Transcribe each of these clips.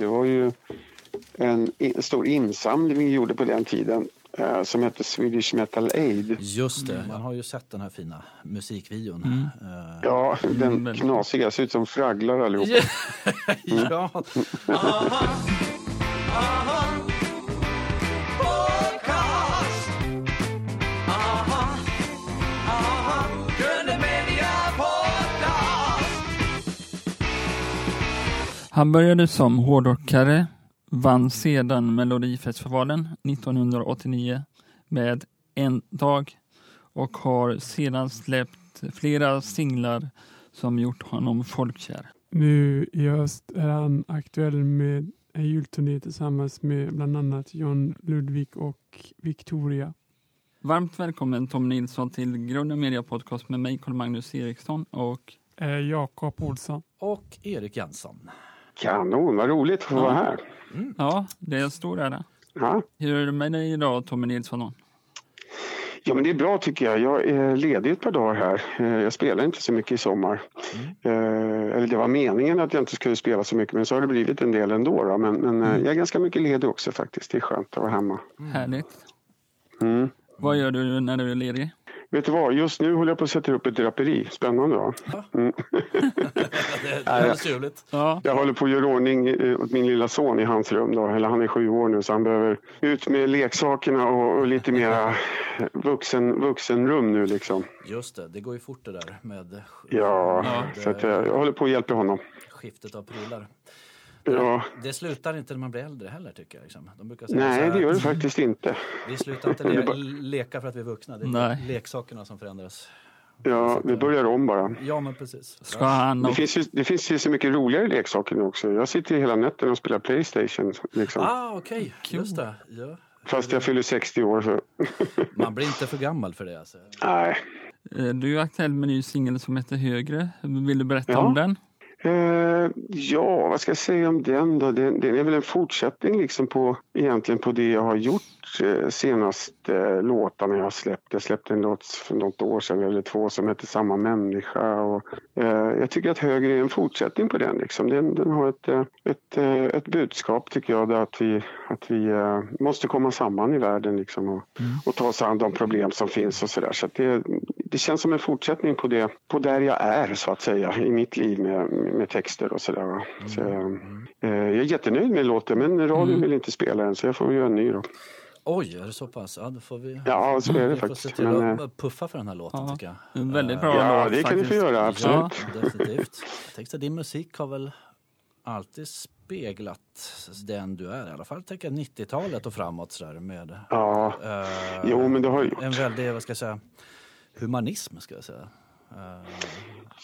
Det var ju en, stor insamling vi gjorde på den tiden eh, som hette Swedish Metal Aid. Just det, man har ju sett den här fina musikvideon. Eh, Ja, den knasiga, ser ut som fragglar allihopa. ja. Han började som hårdrockare, vann sedan Melodifestivalen 1989 med En dag och har sedan släppt flera singlar som gjort honom folkkär. Nu i höst är han aktuell med en julturné tillsammans med bland annat John Ludvig och Victoria. Varmt välkommen Tom Nilsson till Grund och Media Podcast med mig Carl-Magnus Eriksson och Eh, Jakob Olsson. Och Erik Jansson. Kanon, vad roligt att få vara här. ja, det är en stor ära. Ja. Hur är det med dig idag Tommy Nilsson? ja, men det är bra tycker jag. Jag är ledig ett par dagar här. Eh, Jag spelar inte så mycket i sommar. Eh, Eller det var meningen att jag inte skulle spela så mycket, men så har det blivit en del ändå. Då. Men, men eh, jag är ganska mycket ledig också faktiskt. Det är skönt att vara hemma. Härligt. Mm. Vad gör du när du är ledig? Vet du vad, just nu håller jag på att sätta upp ett draperi. Spännande va? Mm. Det, är trevligt. Ja, Jag håller på att göra ordning eh, åt min lilla son i hans rum. Då. Eller han är sju år nu så han behöver ut med leksakerna och, och lite mera vuxen, vuxenrum nu liksom. Just det, det går ju fort det där med Ja, med, så att jag, jag håller på att hjälpa honom. skiftet av prylar. Ja. Det slutar inte när man blir äldre heller tycker jag. Liksom. De brukar säga Nej, det gör det faktiskt inte. Vi slutar inte le leka för att vi är vuxna. Det är Nej. leksakerna som förändras. Ja, vi börjar om bara. Ja, men precis. ska han Det finns, ju, det finns ju så mycket roligare leksaker nu också. Jag sitter ju hela nätterna och spelar Playstation. Liksom. Ah, okej. Just det. Ja. Fast jag fyller 60 år. Så. Man blir inte för gammal för det. Alltså. Nej. Eh, Du är aktuell med en ny singel som heter Högre. Vill du berätta Ja. om den? Eh, ja, vad ska jag säga om den då? Den, den är väl en fortsättning liksom på, egentligen på det jag har gjort senaste eh, låtarna jag har släppt. Jag släppte en låt för något år sedan, eller två, som heter Samma människa. Och, eh, jag tycker att Högre är en fortsättning på den. Liksom. Den, den har ett, eh, ett, eh, ett budskap tycker jag, att vi, att vi eh, måste komma samman i världen liksom, och, och ta oss an de problem som finns och sådär. Så att det, det känns som en fortsättning på det, på där jag är så att säga i mitt liv med, med texter och sådär. Så, eh, jag är jättenöjd med låten men radion vill inte spela den så jag får göra en ny då. Oj, är det så pass? Ja, då får vi, Ja, så är det vi får se faktiskt. till Men, att puffa för den här låten Ja, tycker jag. En väldigt bra ja, låt det kan ni få faktiskt. göra, Ja, absolut. definitivt. Jag tänkte att din musik har väl alltid speglat den du är. I alla fall tänker jag 90-talet och framåt sådär med Ja, eh, jo men det har ju en väldig, vad ska jag säga, humanism ska jag säga. Eh,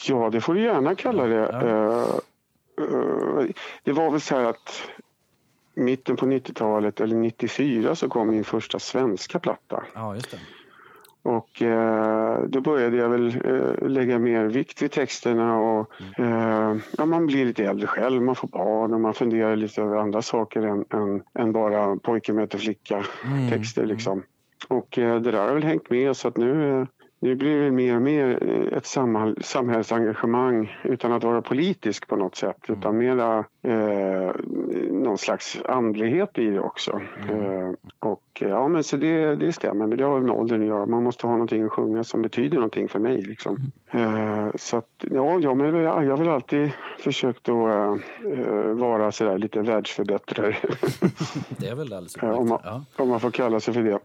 Ja, det får du gärna kalla det. Ja. Eh, eh, det var väl så här att mitten på 90-talet, eller 94, så kom min första svenska platta. ja, just det. Och eh, då började jag väl eh, lägga mer vikt vid texterna och eh, ja, man blir lite äldre själv, man får barn och man funderar lite över andra saker än, än, än bara pojke möter flicka texter liksom. Och eh, det där har väl hängt med så att nu, eh, nu blir det mer och mer eh, ett samhäll, samhällsengagemang utan att vara politisk på något sätt utan mera eh, någon slags andlighet i det också. Eh, och eh, ja men så det, det stämmer, men det har med åldern att göra. Man måste ha någonting att sjunga som betyder någonting för mig liksom. Eh, så att ja, ja men jag har väl alltid försökt att eh, vara sådär lite världsförbättrare. Det är väl alldeles Ja, om, man, utmärkt. Ja, om man får kalla sig för det.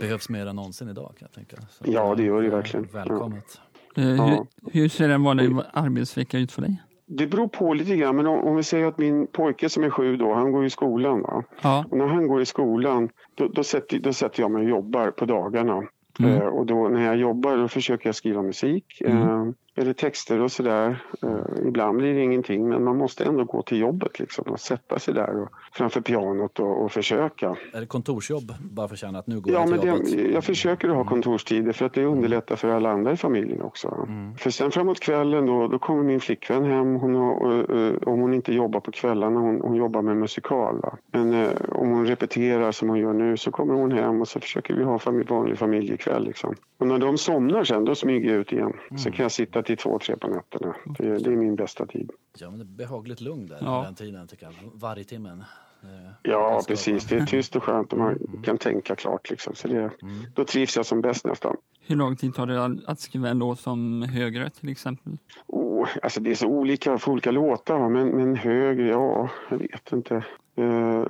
behövs mer än någonsin idag kan jag tänka. Så, Ja, det gör det verkligen. Välkommet. Eh, Ja. hur, hur ser en vanlig arbetsvecka ut för dig? Det beror på lite grann, men om, vi säger att min pojke som är sju då, han går i skolan. Va? Ja, Och när han går i skolan, då, då, sätter, då sätter jag mig och jobbar på dagarna. Mm. Eh, och då, när jag jobbar då försöker jag skriva musik eh, eller texter och sådär. Eh, ibland blir det ingenting, men man måste ändå gå till jobbet liksom, och sätta sig där och, framför pianot och, och försöka. Är det kontorsjobb bara för att känna att nu går Ja, men till jobbet? det, jag försöker att ha kontorstider för att det underlättar för alla andra i familjen också. För sen framåt kvällen då, då kommer min flickvän hem. Hon har, och, om hon inte jobbar på kvällarna, hon, hon jobbar med musikal. Va? Men eh, om hon repeterar som hon gör nu så kommer hon hem och så försöker vi ha familj, vanlig familjekväll. Liksom. Och när de somnar sen, då smyger jag ut igen. Så kan jag sitta till två, tre på nätterna. Det, det är min bästa tid. Ja, men det är behagligt lugn där Ja. den tiden tycker jag. Varje timmen. Eh, Ja, precis. Det är tyst och skönt och man Mm. kan tänka klart. Liksom. Så det, Mm. då trivs jag som bäst nästan. Hur lång tid tar det att skriva en låt som högre till exempel? Oh, alltså det är så olika för olika låtar, men, men högre, ja, jag vet inte. Eh,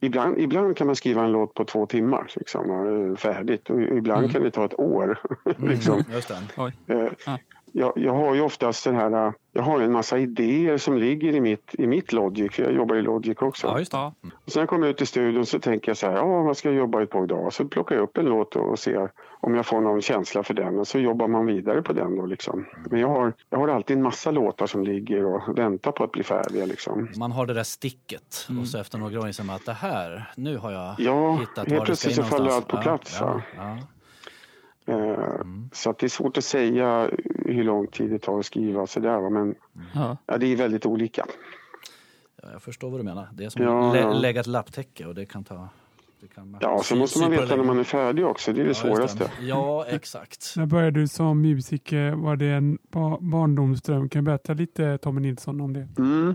ibland, ibland kan man skriva en låt på två timmar, liksom, färdigt. Och ibland Mm. kan det ta ett år. liksom. Mm, just det. Eh, Ja. Jag, jag har ju oftast den här, eh, jag har en massa idéer som ligger i mitt, i mitt Logic, för jag jobbar i Logic också. Ja, just det. Ja. Och sen kommer jag ut i studion så tänker jag så här, ja vad ska jag jobba på idag? Så plockar jag upp en låt och ser om jag får någon känsla för den och så jobbar man vidare på den då liksom. Men jag har, jag har alltid en massa låtar som ligger och väntar på att bli färdiga liksom. Man har det där sticket Mm. och så efter några år inser man att det här, nu har jag Ja, hittat helt var det plötsligt ska in faller någonstans. allt på plats, Ja, ja, Eh, Mm. Så att det är svårt att säga hur lång tid det tar att skriva sådär va? men Ja. ja, det är väldigt olika. ja, jag förstår vad du menar. Det är som Ja, att lä- lägga ett lapptäcke och det kan ta... Det kan Ja, så måste man veta när man är färdig också, det är det Ja, svåraste. det. Ja, exakt. När började du som musiker? Var det en ba- barndomsdröm? Kan du berätta lite Tommy Nilsson om det? Mm.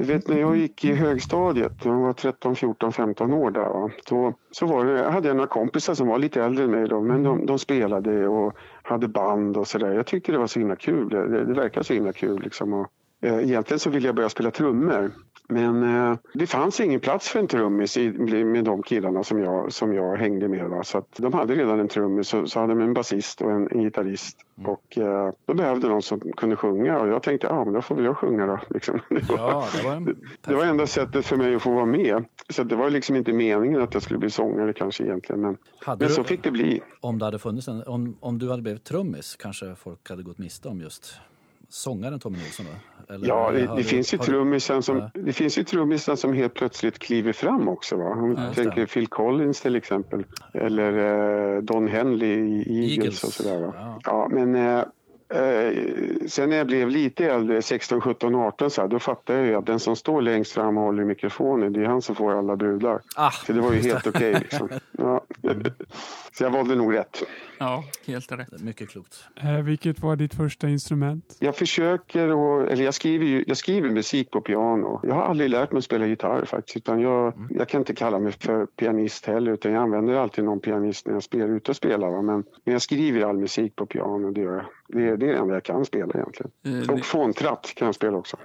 Jag vet när jag gick i högstadiet, jag var 13, 14, 15 år där. Va? Då, så var det, jag hade några kompisar som var lite äldre än mig då, men de, de spelade och hade band och sådär. Jag tyckte det var så himla kul, det, det, det verkar så himla kul liksom. Och, eh, egentligen så ville jag börja spela trummor. Men eh, det fanns ingen plats för en trummis i, med de killarna som jag, som jag hängde med. Va? Så att de hade redan en trummis, så, så hade de en basist och en, en gitarrist. Och eh, då behövde någon som kunde sjunga och jag tänkte, ja men då får väl jag sjunga då. Liksom. Det var- Ja, det var en det var enda sättet för mig att få vara med. Så det var liksom inte meningen att jag skulle bli sångare kanske egentligen. Men, Hade men så du, fick det bli. om det hade funnits en, om, om du hade blivit trummis kanske folk hade gått miste om just sångaren Tommy Nilsson då? Eller Ja, det, det, du- finns ju trummisen som, Ja. det finns ju trummisen som helt plötsligt kliver fram också. Va? Om Ja, tänker det. Phil Collins till exempel. Eller eh, Don Henley i Eagles, Eagles. och sådär. Va? Ja. Ja, men eh, eh, sen när jag blev lite äldre, 16, 17, 18, så här, då fattade jag ju att den som står längst fram och håller i mikrofonen, det är han som får alla brudar. Ah, Så det var ju helt okej. liksom. ja. Så jag valde nog rätt. ja, helt rätt. mycket klokt. Eh, vilket var ditt första instrument? Jag försöker, och, eller jag skriver, ju, jag skriver musik på piano. Jag har aldrig lärt mig att spela gitarr faktiskt. Utan jag, jag kan inte kalla mig för pianist heller utan jag använder alltid någon pianist när jag spelar ute och spelar. Va? Men, men jag skriver all musik på piano, det gör jag. Det är det enda jag kan spela egentligen. Eh, Och fåntratt kan jag spela också.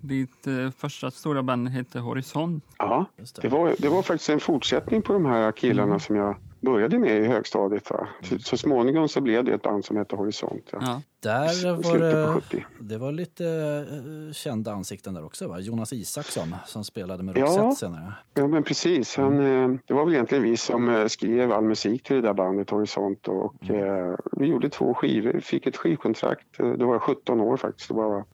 Ditt eh, första stora band hette Horisont. Ja, det. det var, det var faktiskt en fortsättning på de här killarna som jag började med i högstadiet. Va? Så, så småningom så blev det ett band som hette Horisont. Ja. Ja. Där var det, 70. det var lite eh, kända ansikten där också va? Jonas Isaksson som spelade med Ja. Roxette senare. Ja, men precis. Han, eh, det var väl egentligen vi som eh, skrev all musik till det där bandet Horisont och eh, vi gjorde två skivor. Fick ett skivkontrakt. Då var jag 17 år faktiskt. Det var,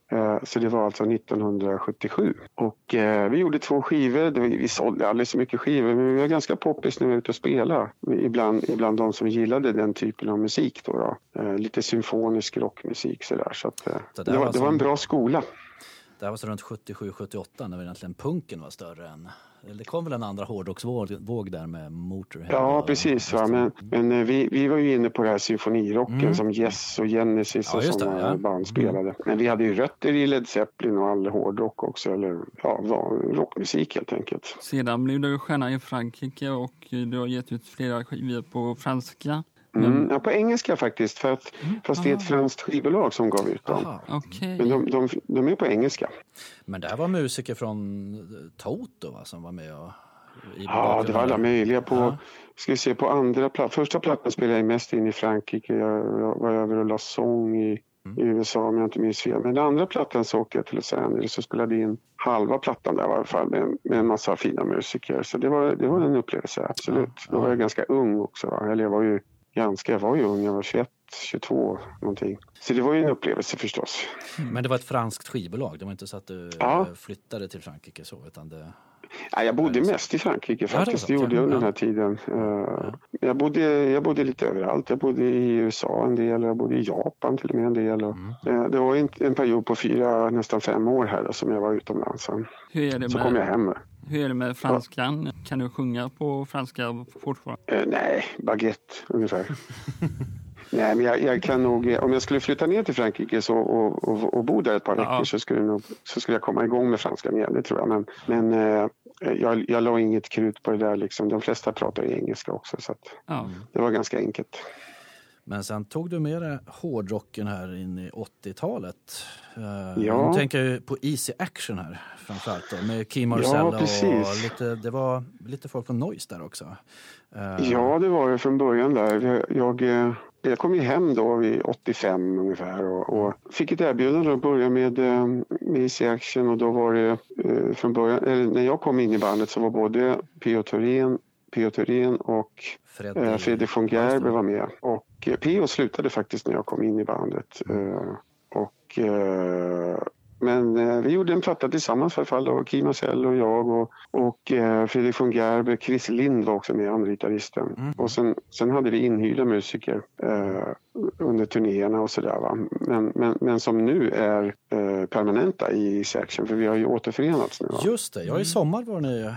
så det var alltså 1977. Och eh, vi gjorde två skivor. Vi sålde aldrig så mycket skivor men vi var ganska poppis när vi var ute och spelade. Ibland, ibland de som gillade den typen av musik då. då. Eh, lite symfonisk rockmusik sådär. Så att, eh, det det, var var, det var en bra skola. Det här var så runt 77-78 när egentligen punken var större än... eller Det kom väl en andra hårdrocksvåg våg där med Motorhead? Ja, precis. Va? Men, men eh, vi, vi var ju inne på det här symfonirocken Mm. som Yes och Genesis Ja, och sådana ja. Mm. band spelade. Men vi hade ju rötter i Led Zeppelin och all hårdrock också. Eller ja, rockmusik helt enkelt. Sedan blev du stjärna i Frankrike och du har gett ut flera skivor på franska. Mm. Ja, på engelska faktiskt. För att, fast det är ett franskt skivbolag som gav ut dem. Aha. Okej. Men de, de, de är på engelska. Men det här var musiker från eh, Toto va, som var med och... i Ja, det var alla möjliga. På, Ja. ska vi se, på andra pla- första plattan spelade jag mest in i Frankrike. Jag, jag var över och la sång i, Mm. i USA om jag inte minns fel. Men den andra plattan så åkte jag till Los Angeles och spelade in halva plattan där i alla fall med, med en massa fina musiker. Så det var, det var en upplevelse, absolut. Ja, Då var ja. jag ganska ung också. Va? Eller jag var ju ganska, jag var ju ung, jag var 21, 22 någonting. Så det var ju en upplevelse förstås. Men det var ett franskt skivbolag, det var inte så att du Ja. flyttade till Frankrike så utan det... Ja, jag bodde Ja, det. mest i Frankrike Ja, det faktiskt. så. det gjorde jag under Ja. den här tiden. Eh, Jag, bodde, jag bodde lite överallt. Jag bodde i USA en del, jag bodde i Japan till och med en del. Mm. eh, Det var en, en period på fyra, nästan fem år här som jag var utomlands. Sen Hur är det så kom jag med, hem. hur är det med franskan? Kan du sjunga på franska fortfarande? Eh, nej, baguette ungefär. Nej, men jag, jag, kan nog, om jag skulle flytta ner till Frankrike så, och, och, och bo där ett par veckor Ja. så, skulle nog, så skulle jag komma igång med franskan igen, det tror jag. Men, men eh, jag, jag la inget krut på det där. Liksom. De flesta pratar ju engelska också, så att Ja. det var ganska enkelt. Men sen tog du med dig hårdrocken här in i 80-talet. Uh, Ja. Nu tänker jag ju på Easy Action här framförallt då, med Key Marcella och precis. lite, det var lite folk från Noise där också. Eh, Ja, det var det från början där. Jag, jag, kom ju hem då vid 85 ungefär och, och fick ett erbjudande att börja med, eh, med Easy Action och då var det eh, från början, eller när jag kom in i bandet så var både P.O. Thorén, P.O. Thorén och Fred, eh, Fredrik von Gerber var med. Och P.O. slutade faktiskt när jag kom in i bandet. Och, men eh, vi gjorde en platta tillsammans i alla fall. Då, Kim Marcel och jag och, och eh, Fredrik von Gerber. Chris Lind var också med, andra-gitarristen. Mm. Och sen, sen hade vi inhyrda musiker eh, under turnéerna och sådär. Va? Men, men, men som nu är eh, permanenta i Easy Action för vi har ju återförenats nu. Va? Just det, ja i sommar var ni... eh,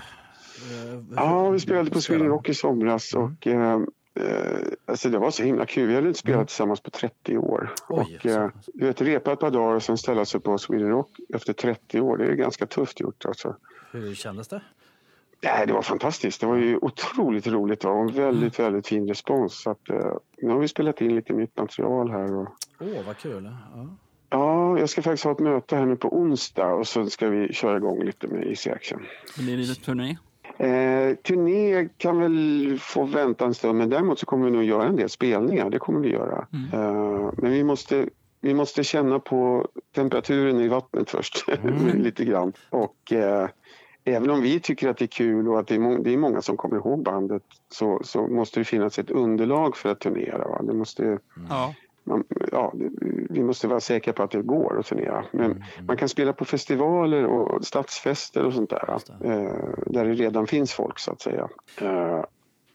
Ja, vi spelade på Sweden Rock i somras Mm. och eh, eh, alltså det var så himla kul. Vi hade inte spelat tillsammans på 30 år. Mm. Oj, och, eh, du vet, repa ett par dagar och sen ställa sig på Sweden Rock efter 30 år. Det är ganska tufft gjort alltså. Hur kändes det? Nej, det var fantastiskt. Det var ju otroligt roligt och en väldigt, Mm. väldigt fin respons. Så att, eh, nu har vi spelat in lite nytt material här. Och, Åh, vad kul. Ja. ja, jag ska faktiskt ha ett möte här nu på onsdag och så ska vi köra igång lite med Easy Action. Blir det turné? Eh, turné kan väl få vänta en stund men däremot så kommer vi nog göra en del spelningar. Det kommer vi göra. Eh, men vi måste, vi måste känna på temperaturen i vattnet först lite grann. Och eh, även om vi tycker att det är kul och att det är, må- det är många som kommer ihåg bandet så, så måste det finnas ett underlag för att turnera. Va? Det måste, Ja. Man, ja, vi måste vara säkra på att det går att turnera. Men man kan spela på festivaler och stadsfester och sånt där. Eh, där det redan finns folk så att säga. Eh,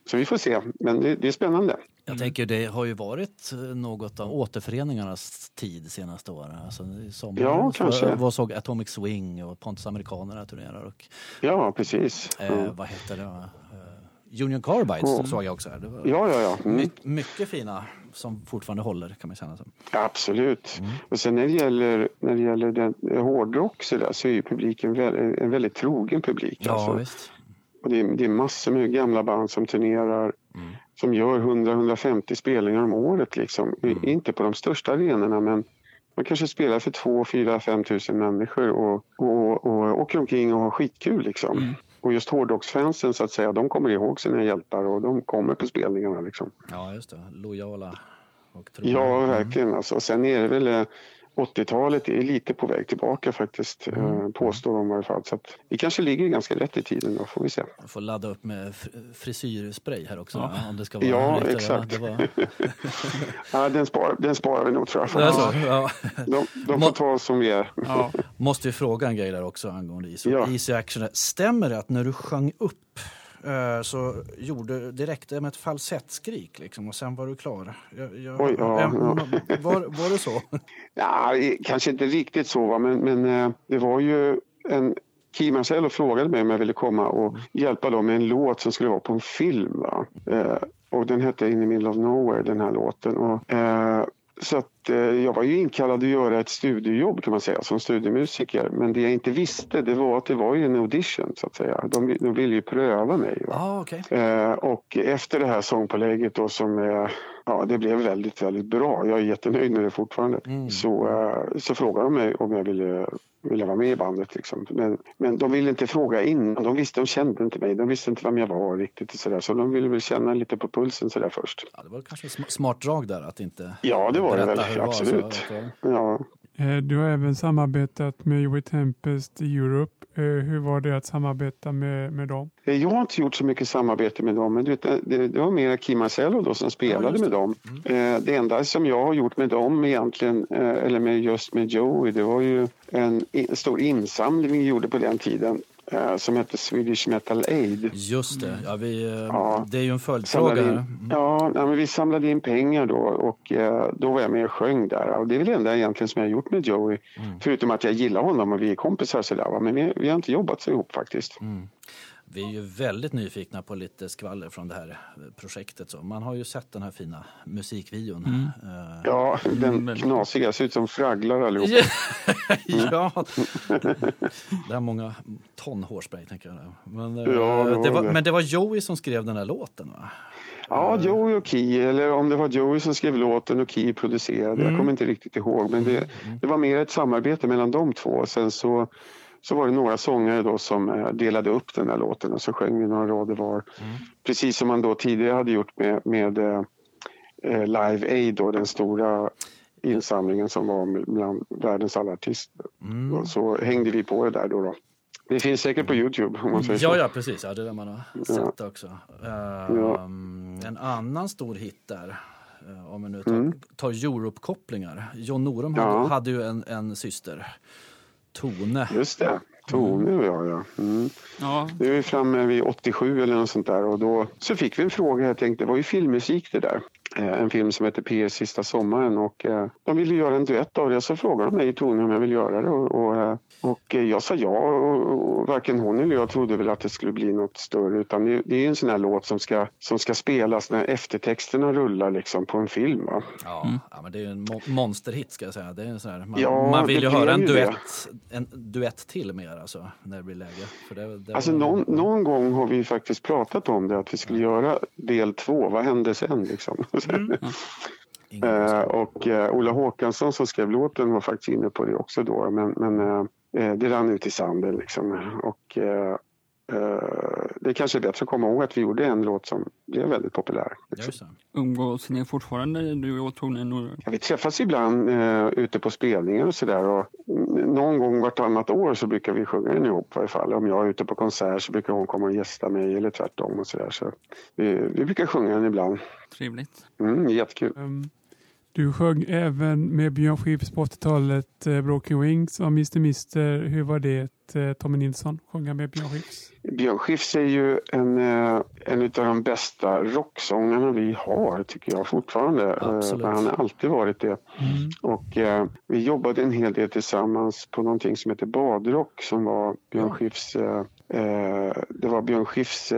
så vi får se, men det, det är spännande. Jag tänker det har ju varit eh, något av återföreningarnas tid senaste åren. Alltså, Ja, kanske. Vad såg Atomic Swing och Pontus Amerikanerna turnerar och Ja, precis. eh, Mm. vad heter det? Eh, Union Carbide Mm. såg jag också. Det var Ja, ja, ja. Mm. my, mycket fina som fortfarande håller kan man känna som. Absolut. Mm. Och sen när det gäller, när det gäller den, eh, hårdrock så, där, så är ju publiken väl, en väldigt trogen publik. Ja, alltså. visst. Och det, är, det är massor med gamla band som turnerar Mm. som gör 100-150 spelningar om året. Liksom. Mm. Inte på de största arenorna men man kanske spelar för 2, 4, 5 tusen människor och, och, och åker omkring och har skitkul. Liksom. Och just hårdrocksfansen så att säga, de kommer ihåg sina hjältar och de kommer på spelningarna. Liksom. Ja, just det. Lojala och trogna. Ja, Mm. verkligen. Alltså. Sen är det väl eh, 80-talet är lite på väg tillbaka faktiskt, Mm. eh, påstår de i alla fall. Så att vi kanske ligger ganska rätt i tiden då, får vi se. Jag får ladda upp med fr- frisyrspray här också. Ja. Om det ska vara Ja, riktigt, exakt. Det var... Ja, den, spar, den sparar vi nog tror jag. Det är så, ja. De, de får ta oss som vi är. Ja. Måste ju fråga en grej där också angående Easy, Ja. easy Action. Stämmer det att när du sjöng upp så gjorde det räckte med ett falsettskrik liksom, och sen var du klar? Jag, jag, Oj, ja, eh, ja. Var, var det så? Ja, eh, kanske inte riktigt så, va? men, men eh, det var ju en Kim Marcello frågade mig om jag ville komma och hjälpa dem med en låt som skulle vara på en film. Va? Eh, och den hette In the middle of nowhere, den här låten. Och, eh, så att, eh, jag var ju inkallad att göra ett studiojobb kan man säga som studiemusiker. Men det jag inte visste det var att det var ju en audition så att säga. De, de ville ju pröva mig. Ja, okej. Eh, och efter det här sångpålägget då som eh, ja, det blev väldigt, väldigt bra. Jag är jättenöjd med det fortfarande. Mm. Så, eh, så frågade de mig om jag ville, ville vara med i bandet. Liksom. Men, men de ville inte fråga innan. De visste, de kände inte mig. De visste inte vem jag var riktigt. och Så, där. så de ville väl känna lite på pulsen så där först. Ja, det var kanske sm- smart drag där att inte Ja, det var det väl. var, så Absolut. det- Ja. Eh, Du har även samarbetat med Joey Tempest i Europe. Eh, Hur var det att samarbeta med, med dem? Eh, Jag har inte gjort så mycket samarbete med dem, men du vet, det, det var mer Kim Marcello då som spelade just med det. dem. Eh, Det enda som jag har gjort med dem egentligen, eller med just med Joey, det var ju en stor insamling vi gjorde på den tiden som hette Swedish Metal Aid. Just det, ja, vi, eh, Ja. det är ju en följdfråga. In, ja, ja, men vi samlade in pengar då och eh, då var jag med och sjöng där. Och det är väl det enda egentligen som jag har gjort med Joey. Mm. Förutom att jag gillar honom och vi är kompisar sådär. Men vi, vi har inte jobbat så ihop faktiskt. Mm. Vi är ju väldigt nyfikna på lite skvaller från det här projektet. Så man har ju sett den här fina musikvideon. Mm. Eh, Ja, den Mm, väldigt. knasiga. Ser ut som fragglar allihop. ja, det är många ton hårspray tänker jag. Men, eh, Ja, det var det var, det. men det var Joey som skrev den här låten va? Ja, Joey och Key, eller om det var Joey som skrev låten och Key producerade. Mm. Jag kommer inte riktigt ihåg, men det, det var mer ett samarbete mellan de två. Sen så, så var det några sångare då som eh, delade upp den här låten och så sjöng vi några rader var. Precis som man då tidigare hade gjort med, med eh, eh, Live Aid, då, den stora insamlingen som var bland världens alla artister. Mm. Så hängde vi på det där då. då. Det finns säkert på Youtube om man säger så. Ja, ja, precis. Ja, det är det man har sett också. Eh, Ja. En annan stor hit där, eh, om vi nu tar, Mm. tar Europe-kopplingar. John Norum Ja. hade, hade ju en, en syster, Tone. Just det, Tone ja, ja. Mm. Ja, Nu är vi framme vid 87 eller något sånt där och då så fick vi en fråga. Jag tänkte, det var ju filmmusik det där. Eh, En film som heter P.S. sista sommaren och eh, de ville göra en duett av det. Så frågade de mig i Tone om jag ville göra det och, och, eh, och eh, jag sa ja och, varken hon eller jag trodde väl att det skulle bli något större utan det, är en sån här låt som ska, som ska spelas när eftertexterna rullar liksom på en film. Va? Ja, ja, men det är ju en mo- monsterhit ska jag säga. Det är en sån här, man, Ja, man vill ju höra en ju det. duett, en duett till med er alltså, när det blir läge. För det, det Alltså var- någon, någon gång har vi faktiskt pratat om det att vi skulle göra del två. Vad hände sen liksom? Ingen Eh, och eh, Ola Håkansson som skrev låten var faktiskt inne på det också då. Men, men eh, det rann ut i sanden liksom. Och eh, eh, det kanske är bättre att komma ihåg att vi gjorde en låt som blev väldigt populär. Liksom. just det. umgås ni fortfarande du och Nor? Ja, vi träffas ibland eh, ute på spelningar och sådär. Och någon gång vartannat år så brukar vi sjunga den ihop i varje fall. Om jag är ute på konsert så brukar hon komma och gästa mig eller tvärtom och sådär. Så vi, vi brukar sjunga den ibland. Trevligt. Mm, jättekul. Um, du sjöng även med Björn Skifs på 80-talet, eh, Broken Wings och Mr. Mister. Hur var det, eh, Tommy Nilsson, sjunga med Björn Skifs? Björn Skifs är ju en, eh, en av de bästa rocksångarna vi har, tycker jag fortfarande. Eh, Absolut. Han har alltid varit det. Mm. Och eh, vi jobbade en hel del tillsammans på någonting som heter Badrock som var Björn Ja. Skifs eh, det var Björn Skifs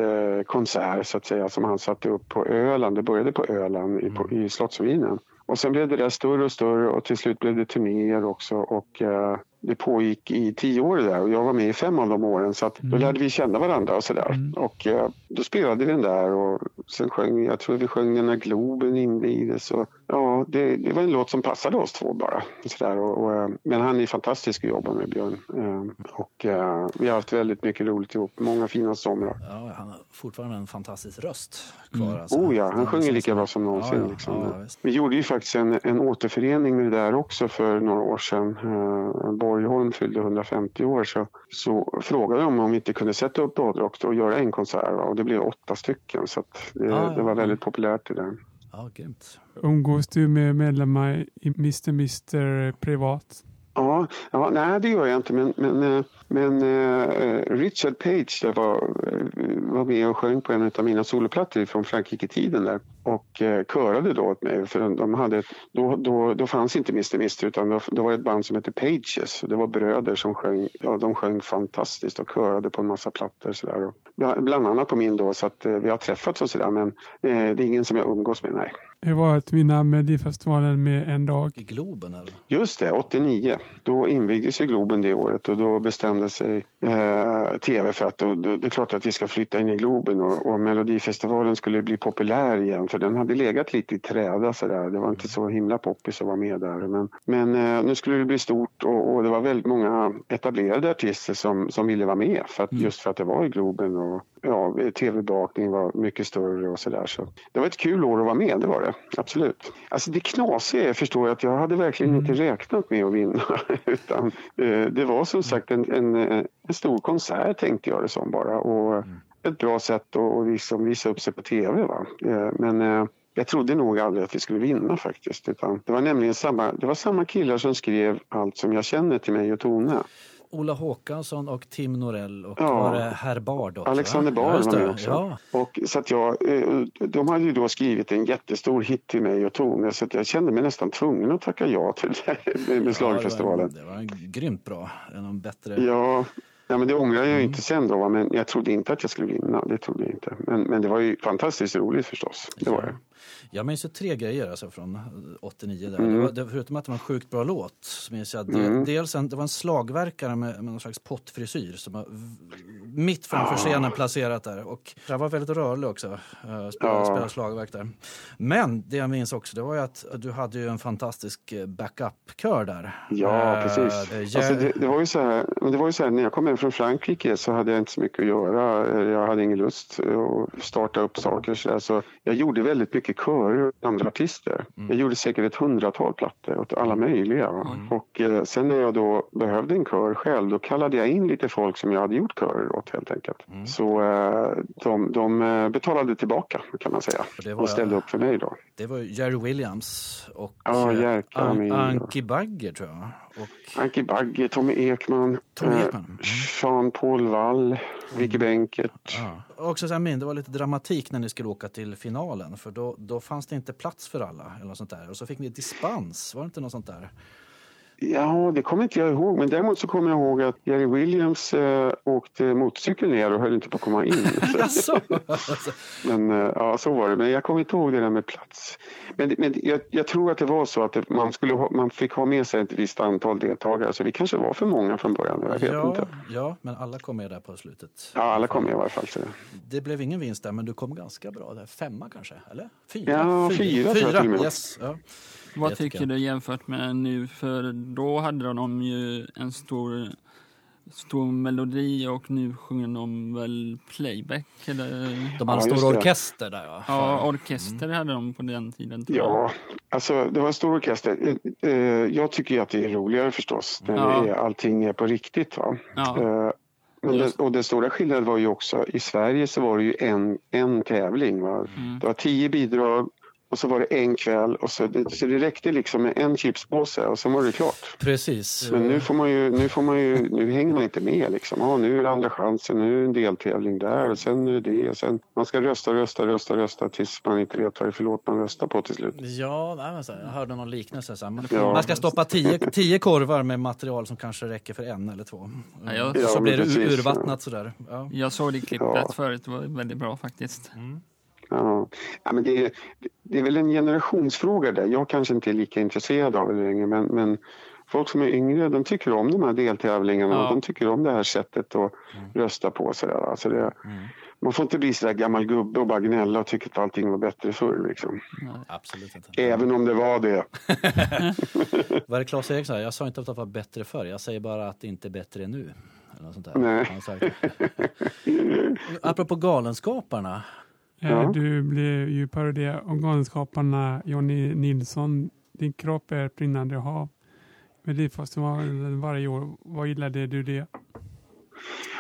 konsert så att säga som han satte upp på Öland. Det började på Öland i, på, i Slottsruinen. Och sen blev det där större och större och till slut blev det turnéer också och eh, det pågick i tio år där och jag var med i fem av de åren så att då Mm. lärde vi känna varandra och sådär. Mm. Och eh, då spelade vi den där och sen sjöng jag tror vi sjöng den när Globen invigdes och ja, det, det var en låt som passade oss två bara. Sådär, och, och, eh, men han är fantastisk att jobba med Björn eh, och eh, vi har haft väldigt mycket roligt ihop, många fina somrar. Ja, han har fortfarande en fantastisk röst kvar. Mm. Alltså. Oh ja, han sjunger lika bra som någonsin. Ja, ja, liksom. ja. Vi gjorde ju faktiskt en, en återförening med det där också för några år sedan. Eh, Borgholm fyllde 150 år så, så frågade de om vi inte kunde sätta upp badrock och göra en konsert va? och det blev åtta stycken så att det, Ah, ja. det var väldigt populärt det där. ja, grymt. Umgås du med medlemmar i Mr. Mister privat? Ja, ja, nej det gör jag inte men, men, eh, men eh, Richard Page där var, eh, var med och sjöng på en av mina soloplattor från Frankrike-tiden där och eh, körade då åt mig för de hade, då, då, då fanns inte Mr. Mister utan då, då var det ett band som hette Pages och det var bröder som sjöng, ja de sjöng fantastiskt och körade på en massa plattor sådär och bland annat på min då så att eh, vi har träffats och sådär men eh, det är ingen som jag umgås med, nej. Hur var det att vinna Melodifestivalen med en dag? I Globen eller? Just det, 89. Då invigdes ju Globen det året och då bestämde sig eh, TV för att då, då, det är klart att vi ska flytta in i Globen och, och Melodifestivalen skulle bli populär igen för den hade legat lite i träda sådär. Det var inte så himla poppis att vara med där. Men, men eh, nu skulle det bli stort och, och det var väldigt många etablerade artister som, som ville vara med för att, just för att det var i Globen och ja, tv-bakning var mycket större och sådär. Så det var ett kul år att vara med, det var det. Absolut. Alltså det knasiga är, förstår jag, att jag hade verkligen inte räknat med att vinna. Utan eh, det var som sagt en, en, en stor konsert tänkte jag det som bara. Och ett bra sätt att att liksom visa upp sig på tv. Va? Eh, men eh, jag trodde nog aldrig att vi skulle vinna faktiskt. Utan det var nämligen samma, det var samma killar som skrev allt som jag känner till mig och Tone. Ola Håkansson och Tim Norell och Ja. var det Herr Bard också? Alexander? Bard Ja, var med också. Ja, Och, så att jag, eh, de hade ju då skrivit en jättestor hit till mig och Tone så att jag kände mig nästan tvungen att tacka ja till det med, med ja, Schlagerfestivalen. det var, det var grymt bra. En av de bättre Ja, Ja, men det ångrar jag inte sen då, men jag trodde inte att jag skulle vinna. Det trodde jag inte. Men, men det var ju fantastiskt roligt förstås. Det var det. Jag minns ju tre grejer alltså från 89 där. Mm. Det var, det, förutom att det var en sjukt bra låt så minns jag Mm. dels en, det var en slagverkare med, med någon slags pottfrisyr som var mitt framför Ah. scenen placerat där. Och jag var väldigt rörlig också, uh, spelade, Ja. spelade slagverk där. Men det jag minns också det var ju att du hade ju en fantastisk eh, backup-kör där. Ja, Eh, precis. det- Alltså det, det, var ju så här, men det var ju så här, när jag kom hem från Frankrike så hade jag inte så mycket att göra. Jag hade ingen lust att starta upp saker. Så där. så jag gjorde väldigt mycket körer åt andra artister. Mm. Jag gjorde säkert ett hundratal plattor åt alla möjliga. va. Och eh, sen när jag då behövde en kör själv då kallade jag in lite folk som jag hade gjort körer åt helt enkelt. Mm. Så eh, de, de eh, betalade tillbaka kan man säga. Och Och ställde upp för mig då. Det var Jerry Williams och Ja, eh, Anki Bagger tror jag. Och Anki Bagge, Tommy Ekman, Tommy eh, Ekman. Mm. Jean-Paul Wall, Vicky Benkert. Ja. Också så här, det var lite dramatik när ni skulle åka till finalen för då, då fanns det inte plats för alla. Eller något sånt där. Och så fick ni dispens, var det inte något sånt där? Ja, det kommer inte jag ihåg. Men däremot så kommer jag ihåg att Jerry Williams eh, åkte motorcykel ner och höll inte på att komma in. Så- men eh, ja, så var det. Men jag kommer inte ihåg det där med plats. Men, men jag, jag tror att det var så att det, man, skulle ha, man fick ha med sig ett visst antal deltagare. Så vi kanske var för många från början. Jag vet ja, inte. ja, men alla kom med där på slutet. Ja, alla kom med i varje fall. Så. Det blev ingen vinst där, men du kom ganska bra där. Femma kanske? Eller? Fyra? Ja, fyra tror jag till och med. Yes. Ja. Vad tycker du jämfört med nu? För då hade de ju en stor, stor melodi och nu sjunger de väl playback? Eller? De hade Ja, en stor orkester där ja. Ja, orkester hade de på den tiden. tror jag. Ja, alltså det var en stor orkester. Eh, eh, Jag tycker ju att det är roligare förstås. När Ja. det är, allting är på riktigt. Va? Ja. Eh, det, och den stora skillnaden var ju också, i Sverige så var det ju en, en tävling. Va? Mm. Det var tio bidrag och så var det en kväll. Och så, det, så det räckte liksom med en chipspåse och sen var det klart. Precis. Men nu får man ju, nu får man ju, nu hänger man inte med liksom. Ja, nu är det andra chansen, nu är det en deltävling där och sen är det det. Och sen, man ska rösta, rösta, rösta, rösta tills man inte vet vad det är för låt man röstar på till slut. Ja, nej, men så här, jag hörde någon liknelse. Så här, man, Ja. man ska stoppa tio, tio korvar med material som kanske räcker för en eller två. Ja, jag- så Ja, blir det urvattnat sådär. Ja. Jag såg det klippet Ja. förut, det var väldigt bra faktiskt. Ja. Ja, men det, är, det är väl en generationsfråga där. Jag kanske inte är lika intresserad av det längre men, men folk som är yngre de tycker om de här deltävlingarna Ja. och de tycker om det här sättet att rösta på. Sådär. Alltså det, Man får inte bli sådär gammal gubbe och bara gnälla och tycka att allting var bättre förr. Liksom. Absolut inte. Även om det var det. Vad är det Claes Eriksson? Jag sa inte att det var bättre förr. Jag säger bara att det inte är bättre nu. Eller något sånt där. Nej. Apropå Galenskaparna. Eh, Ja. Du blev ju parodia om Galenskaparna Jonny Nilsson. Din kropp är ett brinnande hav. Melodifestivalen varje år. Vad gillade du det?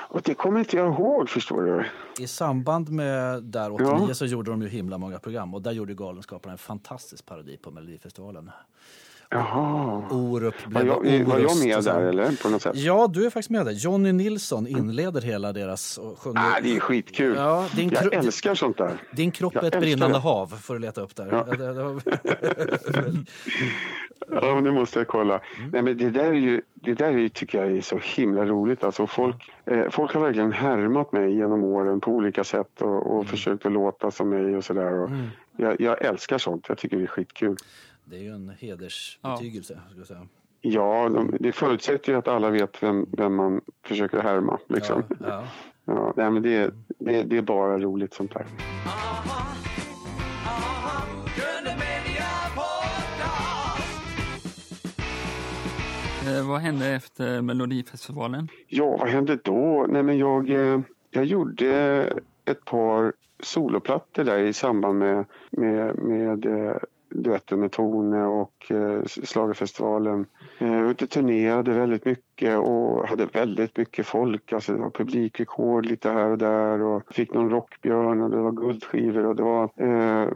Och det kommer inte jag ihåg förstår du. I samband med där 89 Ja. så gjorde de ju himla många program och där gjorde Galenskaparna en fantastisk parodi på Melodifestivalen. Jaha. Orup Var blev jag, var jag med där eller? På något sätt? Ja, du är faktiskt med där. Johnny Nilsson inleder hela deras och sjunger. Ah, det är skitkul. Ja, din, Jag älskar sånt där. din kropp är ett brinnande det. hav får du leta upp där. Ja. Ja, var- det måste jag kolla. Nej, men det där, är ju, det där är, ju- tycker jag är så himla roligt. Alltså folk, eh, folk har verkligen härmat mig genom åren på olika sätt och, och försökt att låta som mig och sådär. Mm. jag, jag älskar sånt. Jag tycker det är skitkul. Det är ju en hedersbetygelse. Ska jag säga. Ja, de, det förutsätter ju att alla vet vem, vem man försöker härma. Liksom. Ja, ja. Ja, nej, men det, det, det är bara roligt sånt där. Eh, vad hände efter Melodifestivalen? Ja, vad hände då? Nej, men jag, eh, jag gjorde ett par soloplattor där i samband med, med, med duetten med Tone och eh, Schlagerfestivalen. Eh, ute turnerade väldigt mycket och hade väldigt mycket folk. Alltså det var publikrekord lite här och där och fick någon rockbjörn och det var guldskivor och det var eh,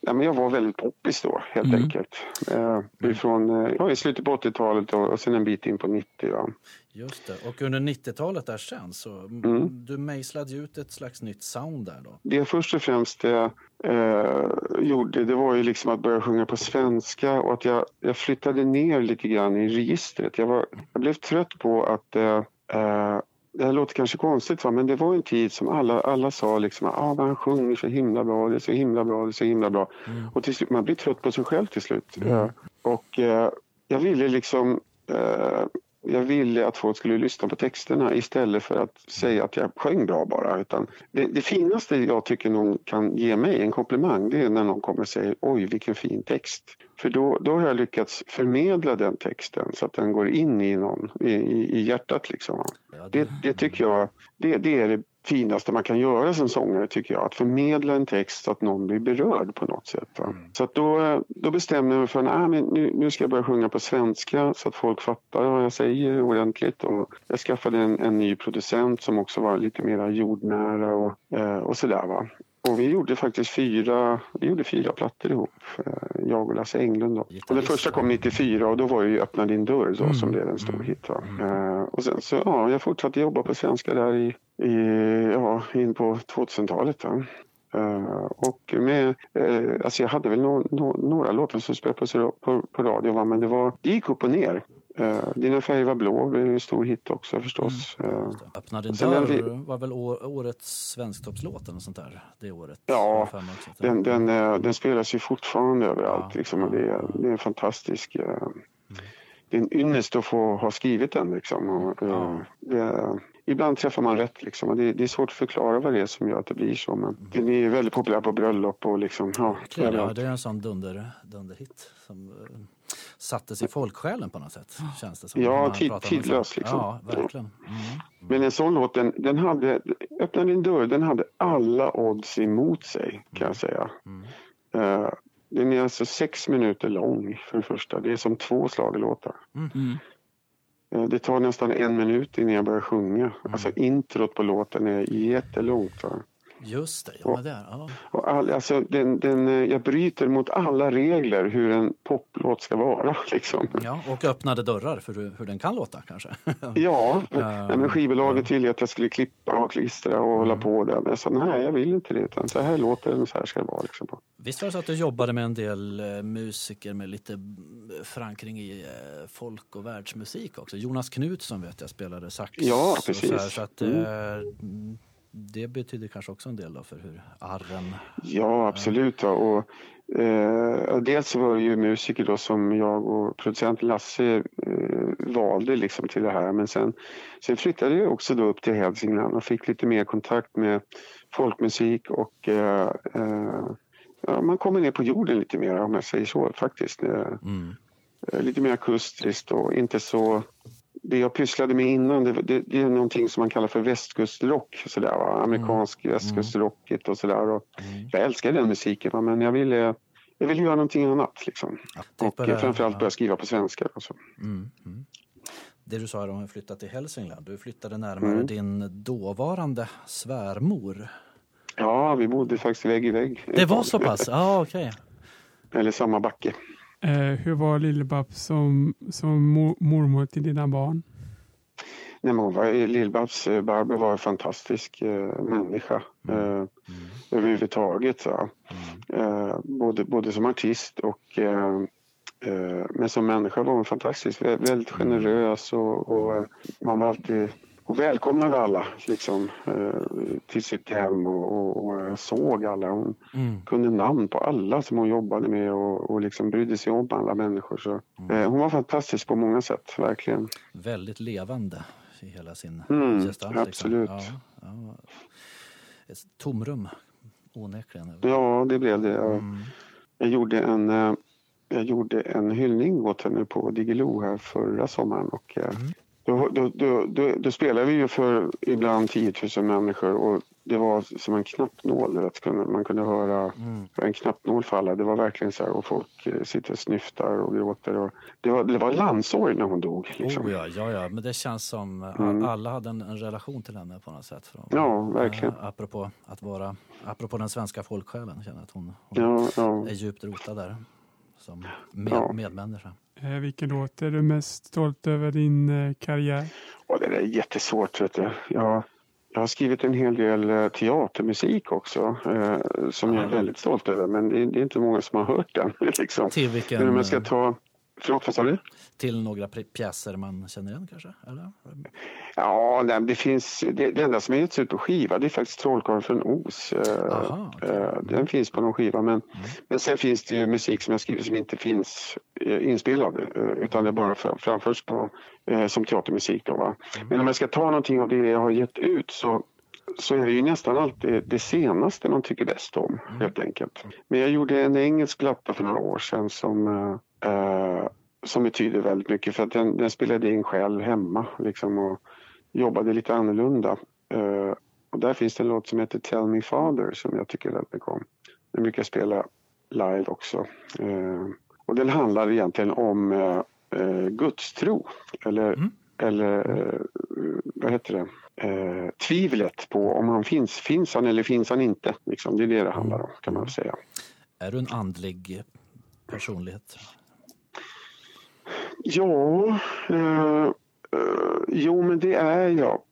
Ja, men jag var väldigt poppis då, helt Mm. enkelt. Eh, ifrån, eh, ja, I slutet på 80-talet och, och sen en bit in på 90. Va? Just det. Och under 90-talet där sen så Mm. du mejslade ut ett slags nytt sound där då. Det jag först och främst eh, eh, gjorde det var ju liksom att börja sjunga på svenska och att jag, jag flyttade ner lite grann i registret. Jag, var, jag blev trött på att, eh, eh, det här låter kanske konstigt va? men det var en tid som alla, alla sa liksom ah, han sjunger så himla bra, det är så himla bra, det är så himla bra. Mm. Och till slut, man blir trött på sig själv till slut. Eh, och eh, jag ville liksom eh, jag ville att folk skulle lyssna på texterna istället för att säga att jag sjöng bra bara. Utan det, det finaste jag tycker någon kan ge mig, en komplimang, det är när någon kommer och säger oj vilken fin text. För då, då har jag lyckats förmedla den texten så att den går in i någon, i, i, hjärtat liksom. Ja, Det, det tycker jag, det, det är det finaste man kan göra som sångare tycker jag. Att förmedla en text så att någon blir berörd på något sätt. Va? Så att då, då bestämde jag mig för att men nu, nu ska jag börja sjunga på svenska så att folk fattar vad jag säger ordentligt. Och jag skaffade en, en ny producent som också var lite mer jordnära och, eh, och sådär. Va? Och vi gjorde faktiskt fyra, vi gjorde fyra plattor ihop, eh, jag och Lasse Englund. Då. Och den första kom 94 och då var ju Öppna din dörr då, Mm. som blev en stor hit. Va? Eh, och sen så, ja, jag fortsatte jobba på svenska där i, i ja, in på 2000-talet. Va? Eh, och med, eh, alltså jag hade väl no, no, några låtar som spelades på, på, på radio, va? men det, var, det gick upp och ner. Eh, Dina färger var blå blev en stor hit också förstås. Eh, Öppna din dörr vi- var väl årets svensktoppslåt eller sånt där det året? Ja. Den, den, eh, den spelas ju fortfarande överallt. Ja. Liksom, och det, är, det är en fantastisk... eh, Det är en ynnest att få ha skrivit den. Liksom, och, Ja. det, ibland träffar man rätt. Liksom, och det, det är svårt att förklara vad det är som gör att det blir så. Men den är väldigt populär på bröllop och liksom, ja, Verkligen, ja, det är en sån dunder, dunderhit som sattes i folksjälen på något sätt. Känns det som. Ja, tid- tidlös, liksom. Ja, verkligen. Mm. Men en sån låt, den, den hade, Öppna din dörr, den hade alla odds emot sig kan jag säga. Mm. Eh, den är alltså sex minuter lång för det första. Det är som två schlagerlåtar. Mm. Eh, Det tar nästan en minut innan jag börjar sjunga. Alltså introt på låten är jättelångt. Va? Just det, ja, men där. Ja. Och all, alltså den, den, eh, jag bryter mot alla regler hur en poplåt ska vara. Liksom. ja, och öppnade dörrar för hur, hur den kan låta kanske. Ja, nej, men skivbolaget ville att jag skulle klippa och klistra och hålla på där. Men jag sa nej, jag vill inte det. Utan så här låter den, så här ska det vara. Liksom. Visst var det så att du jobbade med en del eh, musiker med lite förankring i folk och världsmusik också? Jonas Knutsson vet jag spelade sax. Ja, och så precis. här, så att, Mm. Eh, det betyder kanske också en del då för hur arren... Ja, absolut. Ja. Och, eh, dels var det ju musiker då som jag och producent Lasse eh, valde liksom till det här. Men sen, sen flyttade jag också då upp till Hälsingland och fick lite mer kontakt med folkmusik och eh, eh, ja, man kommer ner på jorden lite mer om jag säger så faktiskt. Eh, Mm. eh, lite mer akustiskt och inte så... Det jag pysslade med innan det, det, det är någonting som man kallar för västkustrock. Sådär, va? Amerikansk västkustrockigt och sådär. Mm. Jag älskar den musiken va? men jag ville, jag ville göra någonting annat. Liksom. Ja, Och eh, framförallt ja. börja skriva på svenska. Och så. Mm, mm. Det du sa här om att flytta till Hälsingland. Du flyttade närmare Mm. din dåvarande svärmor. Ja, vi bodde faktiskt vägg i vägg. Det var så pass? Ja, okej. Eller samma backe. Eh, hur var Lill-Babs som, som mor- mormor till dina barn? Nej, men hon var, Lill-Babs, eh, Barbro var en fantastisk eh, människa eh, överhuvudtaget. Så. Eh, både, både som artist och eh, eh, men som människa var hon fantastisk. Vä- väldigt generös och, och eh, man var alltid och välkomnade alla liksom, eh, till sitt hem och, och, och såg alla. Hon Mm. kunde namn på alla som hon jobbade med och, och liksom brydde sig om alla människor. Så, eh, hon var fantastisk på många sätt, verkligen. Väldigt levande i hela sin Mm, gestalt. liksom. absolut. Ja, ja. Ett tomrum, onekligen. Ja, det blev det. Jag, Mm. jag, gjorde, en, eh, jag gjorde en hyllning åt henne på Diggiloo här förra sommaren. Och, eh, då, då, då, då, spelade vi ju för ibland 10 000 människor och det var som en knappnål. Vet, man kunde höra Mm. en knappnål falla. Det var verkligen så här och folk eh, sitter och snyftar och gråter. Och det, var, det var landssorg när hon dog. Liksom. Oh, ja, ja, ja, men det känns som a- Mm. alla hade en, en relation till henne på något sätt. Från, Ja, verkligen. eh, apropå, att vara, apropå den svenska folksjälen, känner att hon, hon Ja, ja. är djupt rotad där som med, medmänniska. Eh, vilken låt är du mest stolt över din eh, karriär? Och det är jättesvårt. Vet du. Jag, jag har skrivit en hel del eh, teatermusik också eh, som jag är väldigt stolt över. Men det, är- det är inte många som har hört den. Liksom. Till Men vilken... om jag ska ta, Förlåt, vad sa du? Till några pjäser man känner igen kanske? Eller? Ja, nej, det finns, det, det enda som är getts ut på skiva det är faktiskt Trollkarlen från Os. Eh, Aha, okay. eh, Den finns på någon skiva men, mm. men sen finns det ju musik som jag skrivit som inte finns eh, inspelad utan det bara framförs på, som teatermusik. Då, va? Mm. Men om jag ska ta någonting av det jag har gett ut så så är det ju nästan alltid det senaste man tycker bäst om, mm. helt enkelt. Men jag gjorde en engelsk platta för några år sedan som, eh, som betyder väldigt mycket för att den, den spelade in själv hemma liksom, och jobbade lite annorlunda. Eh, och där finns det en låt som heter Tell Me Father som jag tycker väldigt mycket om. Den brukar jag spela live också. Eh, och den handlar egentligen om eh, eh gudstro eller, mm. eller eh, vad heter det? Eh, tvivlet på om han finns. Finns han eller finns han inte? Liksom, det är det det handlar om kan man säga. Är du en andlig personlighet? Ja, eh, eh, jo men det är jag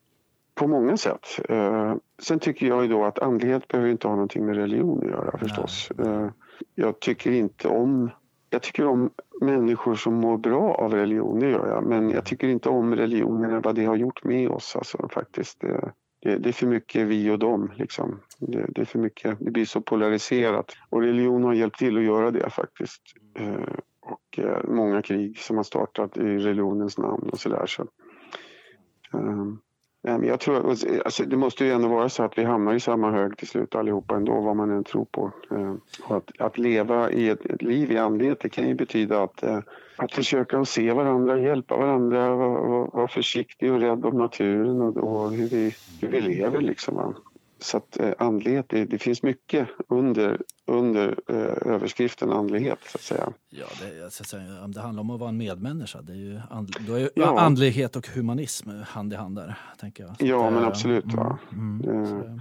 på många sätt. Eh, sen tycker jag ju då att andlighet behöver inte ha någonting med religion att göra förstås. Eh, jag tycker inte om jag tycker om människor som mår bra av religion, det gör jag. Men jag tycker inte om religionen, vad det har gjort med oss. Alltså, faktiskt. Det, det, det är för mycket vi och dem. Liksom. Det, det, är för mycket, det blir så polariserat. Och religion har hjälpt till att göra det faktiskt. Eh, och eh, många krig som har startat i religionens namn och sådär. Så, eh, jag tror, alltså, alltså, det måste ju ändå vara så att vi hamnar i samma hög till slut allihopa ändå, vad man än tror på. Eh, och att, att leva i ett, ett liv i andlighet, det kan ju betyda att, eh, att försöka att se varandra, hjälpa varandra, vara var försiktig och rädd om naturen och, och hur, vi, hur vi lever. Liksom. Så att eh, andlighet, det, det, finns mycket under, under eh, överskriften andlighet så att säga. Ja, det, så att säga, det handlar om att vara en medmänniska. Det är ju, and, då är ja. andlighet och humanism hand i hand där, tänker jag. Så ja, men absolut. Mm? Mm, eh,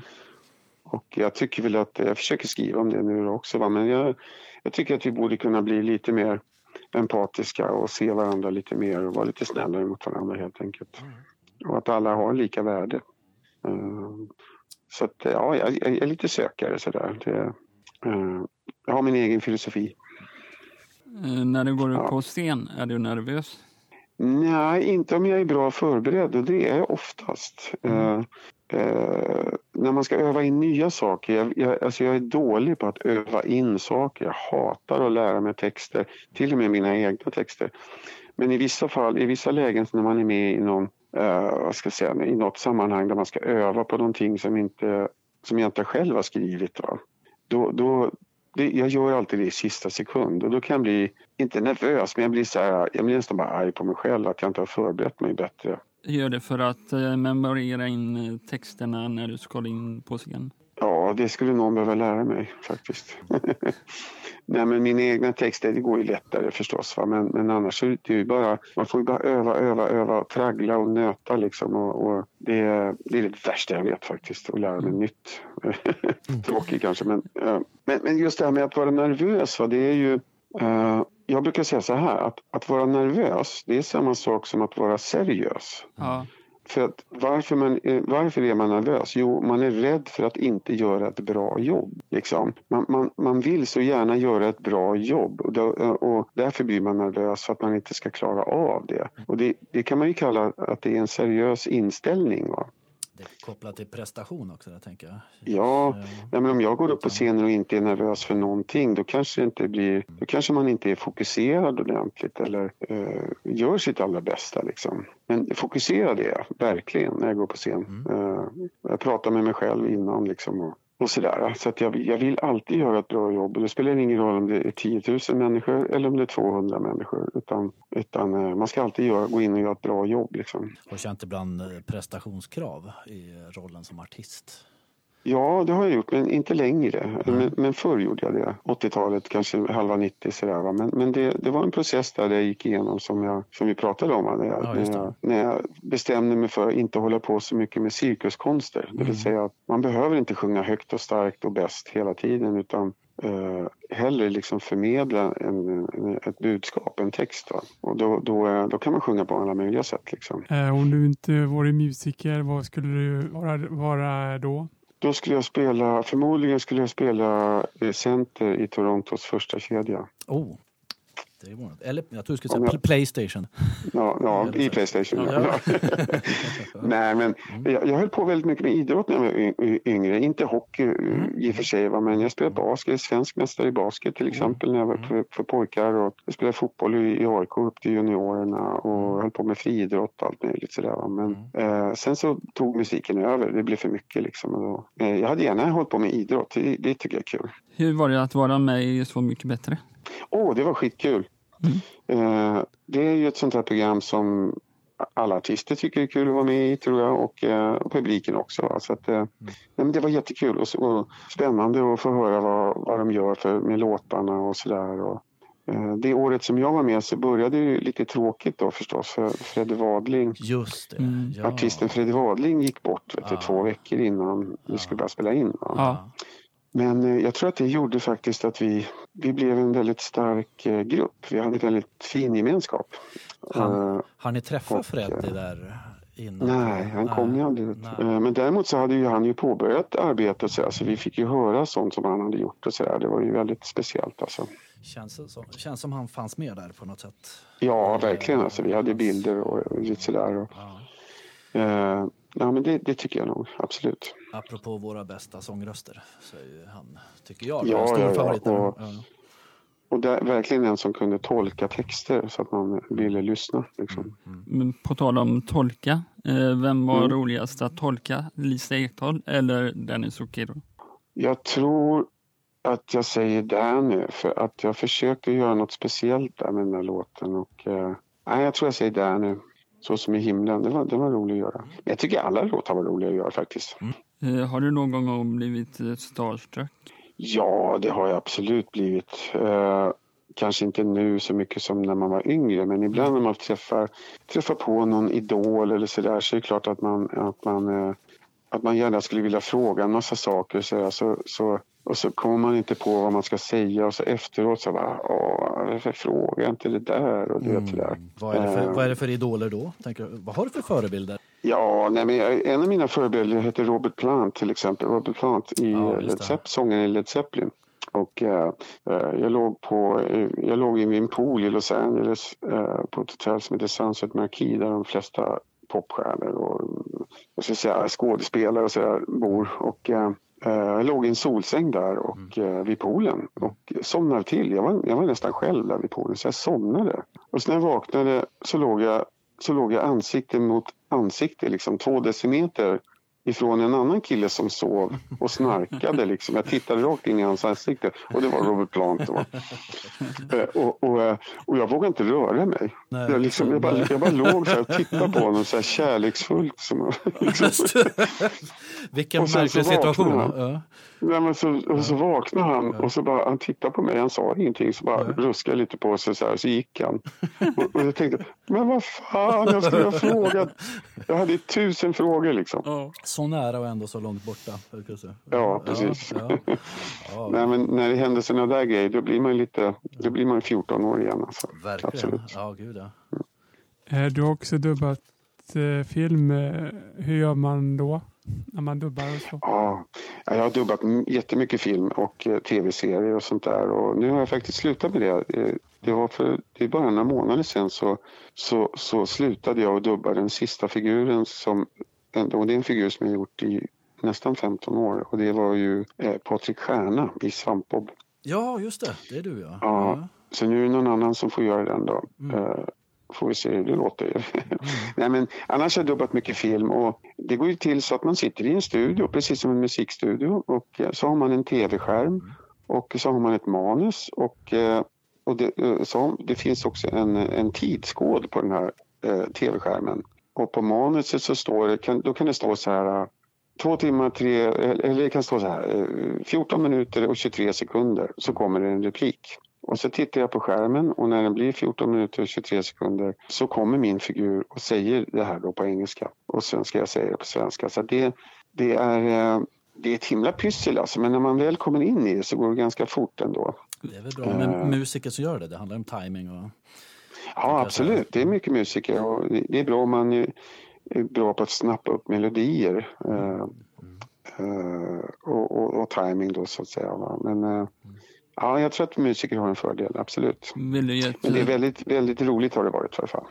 och jag tycker väl att, jag försöker skriva om det nu också, va? men jag, jag tycker att vi borde kunna bli lite mer empatiska och se varandra lite mer och vara lite snällare mot varandra helt enkelt. Mm. Och att alla har lika värde. Så att, ja, jag, jag är lite sökare sådär. Det, uh, jag har min egen filosofi. Uh, när du går upp ja. på scen, är du nervös? Nej, inte om jag är bra förberedd och det är jag oftast. Mm. Uh, när man ska öva in nya saker, jag, jag, alltså jag är dålig på att öva in saker. Jag hatar att lära mig texter, till och med mina egna texter. Men i vissa fall, i vissa lägen när man är med i någon eh, vad ska jag säga, i något sammanhang där man ska öva på någonting som, inte, som jag inte själv har skrivit. Va? Då, då, det, jag gör alltid det i sista sekund och då kan jag bli, inte nervös, men jag blir, så här, jag blir nästan bara arg på mig själv att jag inte har förberett mig bättre. Gör det för att eh, memorera in eh, texterna när du ska in på scen? Ja, det skulle någon behöva lära mig faktiskt. Nej, men mina egna texter det går ju lättare förstås. Va? Men, men annars är det ju bara, man får ju bara öva, öva, öva, traggla och nöta liksom. Och, och det, det är det värsta jag vet faktiskt, att lära mig mm. nytt. Tråkigt kanske, men, uh, men, men just det här med att vara nervös, va? det är ju uh, jag brukar säga så här, att, att vara nervös, det är samma sak som att vara seriös. Ja. För att varför, man, varför är man nervös? Jo, man är rädd för att inte göra ett bra jobb. Liksom. Man, man, man vill så gärna göra ett bra jobb och, då, och därför blir man nervös för att man inte ska klara av det. Och det, det kan man ju kalla att det är en seriös inställning. Va? Det är kopplat till prestation också, där, tänker jag. Ja, ja, men om jag går upp på scenen och inte är nervös för någonting då kanske, inte blir, då kanske man inte är fokuserad ordentligt eller eh, gör sitt allra bästa. Liksom. Men fokuserad är jag verkligen när jag går på scen. Mm. Eh, jag pratar med mig själv innan liksom, och och sådär. Så att jag, jag vill alltid göra ett bra jobb och det spelar ingen roll om det är 10 000 människor eller om det är 200 människor. Utan, utan eh, man ska alltid göra, gå in och göra ett bra jobb. Liksom. Har du känt ibland eh, prestationskrav i eh, rollen som artist? Ja, det har jag gjort, men inte längre. Mm. Men, men förr gjorde jag det. 80-talet, kanske halva 90 sådär. Va? Men, men det, det var en process där jag gick igenom som, jag, som vi pratade om. När jag, ja, när, jag, när jag bestämde mig för att inte hålla på så mycket med cirkuskonster. Mm. Det vill säga att man behöver inte sjunga högt och starkt och bäst hela tiden utan Uh, hellre liksom förmedla en, ett budskap, en text. Va? Och då, då, då kan man sjunga på alla möjliga sätt. Liksom. Uh, om du inte vore musiker, vad skulle du vara, vara då? Då skulle jag spela, förmodligen skulle jag spela eh, center i Torontos första kedja. Oh, det är månader. Eller jag tror du skulle säga jag- Playstation. Ja, ja i. Playstation. Ja. Ja. Nej, men Mm. jag, jag höll på väldigt mycket med idrott när jag var yngre. Inte hockey Mm. i och för sig, va, men jag spelade basket. Svensk mästare i basket till exempel när jag var Mm. för, för pojkar. Och jag spelade fotboll i, i AIK upp till juniorerna och höll på med friidrott och allt möjligt sådär. Va. Men Mm. eh, sen så tog musiken över. Det blev för mycket liksom. Och då, eh, jag hade gärna hållit på med idrott. Det, det tycker jag är kul. Hur var det att vara med i Så mycket bättre? Åh, det var skitkul. Eh, det är ju ett sånt här program som alla artister tycker är kul att vara med i tror jag och eh, publiken också. va. Så att, eh, men det var jättekul och, och spännande att få höra vad, vad de gör för, med låtarna och sådär. Och, eh, det året som jag var med så började det ju lite tråkigt då förstås för Fredde Wadling. Just det. Mm. Ja. Artisten Fredde Wadling gick bort vet du, Ja. två veckor innan vi skulle börja spela in. Va? Men eh, jag tror att det gjorde faktiskt att vi, vi blev en väldigt stark eh, grupp. Vi hade en väldigt fin gemenskap. Han- Eh, Har ni träffat Och, där innan? nej, han kom ju aldrig ut. Nej. Men däremot så hade ju han ju påbörjat arbetet så, så vi fick ju höra sånt som han hade gjort och så där. Det var ju väldigt speciellt alltså. Känns, som, känns som han fanns med där på något sätt. Ja, verkligen alltså. Vi hade bilder och lite sådär. Och, Ja. eh, ja, men det, det tycker jag nog, absolut. Apropå våra bästa sångröster så är ju han, tycker jag, Ja, en stor ja, ja, favorit. och- Ja. Och där, verkligen en som kunde tolka texter så att man ville lyssna. Liksom. Men på tal om tolka, eh, vem var Mm. roligast att tolka? Lisa Ekdahl eller Dennis Okero? Jag tror att jag säger Danny för att jag försökte göra något speciellt där med den där låten. Och, eh, nej, jag tror jag säger Danny. Så som i himlen. Det var, det var roligt att göra. Men jag tycker alla låtar var roliga att göra faktiskt. Eh, har du någon gång blivit eh, starstruck? Ja, det har jag absolut blivit. Eh, kanske inte nu så mycket som när man var yngre men ibland när man träffar, träffar på någon idol eller sådär så är det klart att man, att man, eh, att man gärna skulle vilja fråga en massa saker så, där, så, så, och så kommer man inte på vad man ska säga och så efteråt så bara, åh, varför frågar jag inte det där och det. Mm. Vad, är det för, Eh. vad är det för idoler då? Tänker, vad har du för förebilder? Ja, nej, men jag, en av mina förebilder heter Robert Plant till exempel. Robert Plant i Ja, Led. Zepp, sången i Led Zeppelin. Och eh, eh, jag låg på, eh, jag låg i min pool i Los Angeles eh, på ett hotell som heter Sunset Marquis där de flesta popstjärnor och jag ska säga, skådespelare och sådär bor. Och, eh, eh, jag låg i en solsäng där och, Mm. eh, vid poolen och somnade till. Jag var, jag var nästan själv där vid poolen så jag somnade. Och så när jag vaknade så låg jag, så låg jag ansikte mot ansikte, liksom två decimeter ifrån en annan kille som sov och snarkade. Liksom. Jag tittade rakt in i hans ansikte och det var Robert Plant. Då. Eh, och, och, eh, och jag vågade inte röra mig. Nej, jag, liksom, jag, bara, jag bara låg så och tittade på honom så här kärleksfullt. Som, liksom. Vilken märklig situation. han. Ja. Nej, men så, och så vaknade han och så bara, han tittade på mig, han sa ingenting, så bara ruskade lite på sig så här, så gick han. Och, och jag tänkte, men vad fan, jag skulle ha frågat. Jag hade tusen frågor liksom. Så nära och ändå så långt borta. Ja, precis. Ja, ja. Ja, Nej, men när det händer sådana där grejer, då blir man lite, då blir man 14 år igen. Alltså. verkligen. Absolut. Ja, gud ja. Eh, Du har också dubbat eh, film. Eh, Hur gör man då? När man dubbar och så. Ja, jag har dubbat jättemycket film och tv-serier och sånt där. Och nu har jag faktiskt slutat med det. Det var för det är bara några månader sedan så, så, så slutade jag att dubba den sista figuren som och det är en figur som jag gjort i nästan 15 år och det var ju eh, Patrik Stjärna i Svampbob. Ja, just det. Det är du ja. Ja. Så nu är det någon annan som får göra den då. Mm. Eh, får vi se hur det låter. Nej, men annars har jag dubbat mycket film och det går ju till så att man sitter i en studio, precis som en musikstudio och eh, så har man en tv-skärm och så har man ett manus och, eh, och det, eh, så, det finns också en, en tidskod på den här eh, tv-skärmen. Och på manuset så står det, kan, då kan det stå så här eh, Två timmar, tre, eller det kan stå så här, eh, 14 minuter och 23 sekunder så kommer det en replik. Och så tittar jag på skärmen och när den blir 14 minuter och 23 sekunder så kommer min figur och säger det här då på engelska. Och sen ska jag säga det på svenska. Så det, det, är, eh, det är ett himla pyssel alltså, men när man väl kommer in i det så går det ganska fort ändå. Det är väl bra med musiker som gör det. Det handlar om timing och... Ja, absolut. Det är mycket musiker och det är bra om man är bra på att snappa upp melodier. eh, eh, och, och, och timing då så att säga. Va? Men eh, Ja, jag tror att musiker har en fördel, absolut. Vill du ge ett, Men det är väldigt, väldigt roligt har det varit i alla fall.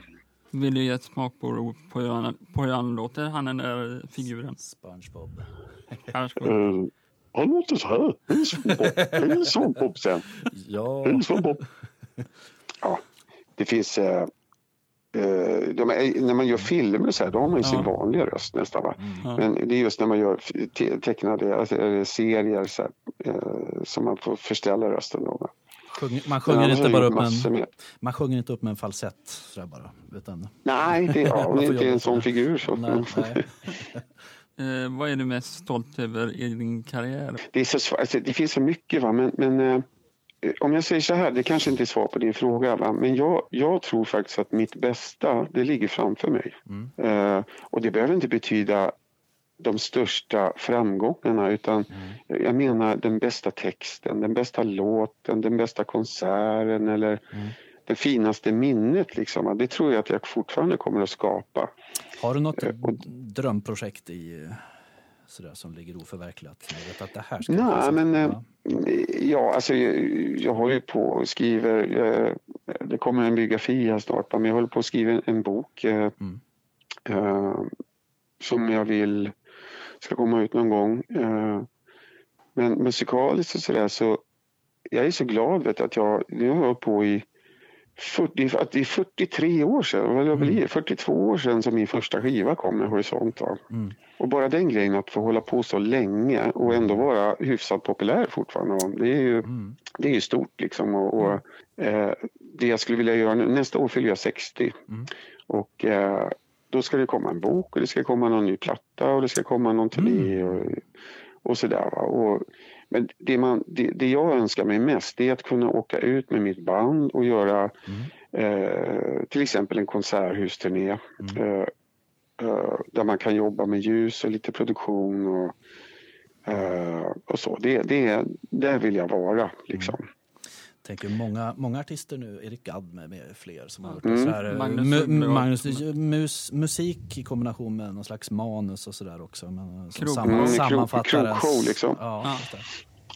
vill du ge ett smakprov på hur han, på hur han låter, han den där figuren? Spongebob. Uh, han låter så här. Hej Svampbob. Hej Svampbob sen. Ja, Hej Svampbob. Ja, det finns... Eh, eh, de är, när man gör filmer så här, då har man ju sin Ja. vanliga röst nästan. Va? Ja. Men det är just när man gör te- tecknade alltså, serier så här, eh, som man får förställa rösten. Då, va? man sjunger inte bara upp en, med. man sjunger inte upp med en falsett sådär bara. Utan, Nej, det är ja, får inte jobba en sån det. figur. Så. nej, nej. Eh, vad är du mest stolt över i din karriär? Det, är så svårt, alltså, det finns så mycket, va? men, men eh, om jag säger så här, det kanske inte är svar på din fråga, va? men jag, jag tror faktiskt att mitt bästa, det ligger framför mig. Mm. Eh, och det behöver inte betyda de största framgångarna utan jag menar den bästa texten, den bästa låten, den bästa konserten eller Mm. det finaste minnet. Liksom. Det tror jag att jag fortfarande kommer att skapa. Har du något Eh, och- drömprojekt i sådär som ligger oförverkligat? Jag vet att det här ska Nej, men, eh, ja. Alltså jag, jag håller på och skriver, eh, det kommer en biografi här snart, men jag håller på att skriva en, bok eh, Mm. eh, som jag vill ska komma ut någon gång. Men musikaliskt och sådär så, jag är så glad vet att jag, nu har jag hållit på i 40, att det är 43 år sedan, vad jag blir, 42 år sedan som min första skiva kom med Horisont. Mm. Och bara den grejen att få hålla på så länge och ändå vara hyfsat populär fortfarande. Det är ju, Mm. det är ju stort liksom. Och, och, eh, det jag skulle vilja göra nu, nästa år fyller jag 60. Mm. Och eh, då ska det komma en bok och det ska komma någon ny platta och det ska komma någon turné och, och sådär. Och, men det, man, det, det jag önskar mig mest är att kunna åka ut med mitt band och göra eh, till exempel en konserthusturné. Eh, eh, där man kan jobba med ljus och lite produktion och, eh, och så. Det, det, där vill jag vara liksom. Tänker många, många artister nu, Erik Gadd med, med fler som har gjort Mm. så här, eh, Magnus mu. Magnus, mus, musik i kombination med någon slags manus och sådär också. Men, eh, som Krog- samman, Mm, krog- sammanfattar ens- krogshow liksom. Ja,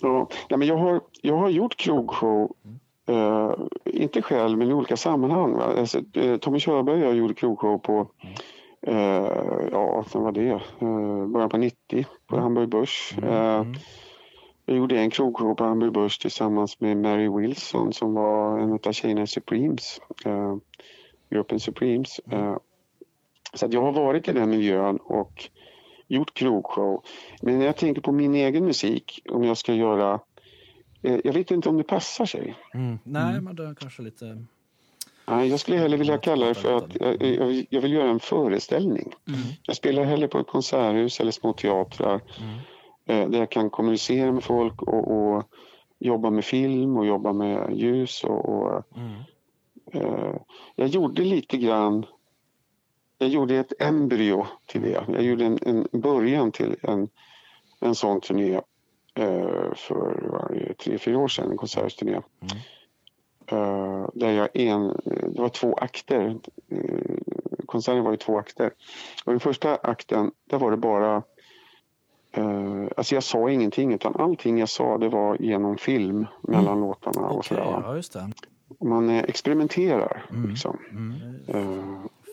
Ja. Ja, men jag, har, jag har gjort krogshow, eh, inte själv men i olika sammanhang. Va? Alltså, eh, Tommy Körberg och jag gjorde krogshow på, eh, ja när var det, början på 90 på Hamburg Börs. Eh, jag gjorde en krogshow på Hamburg Börs tillsammans med Mary Wilson som var en av tjejerna i Supremes, eh, gruppen Supremes. Eh, så att jag har varit i den miljön och gjort krogshow. Men när jag tänker på min egen musik, om jag ska göra... Eh, jag vet inte om det passar sig. Mm. Nej, men det är kanske lite... Nej, jag skulle hellre vilja kalla det för att jag, jag, jag vill göra en föreställning. Jag spelar hellre på ett konserthus eller små teatrar eh, där jag kan kommunicera med folk och, och jobba med film och jobba med ljus. Och, och, Mm. eh, jag gjorde lite grann... Jag gjorde ett embryo till det. Jag gjorde en, en början till en, en sån turné eh, för det, tre, fyra år sedan, en konsertturné. Eh, där jag en, det var två akter. Eh, konserten var ju två akter. Och den första akten, där var det bara... Eh, alltså jag sa ingenting, utan allting jag sa det var genom film mellan låtarna. och sådär, ja. Man eh, experimenterar. Mm. Liksom. Mm.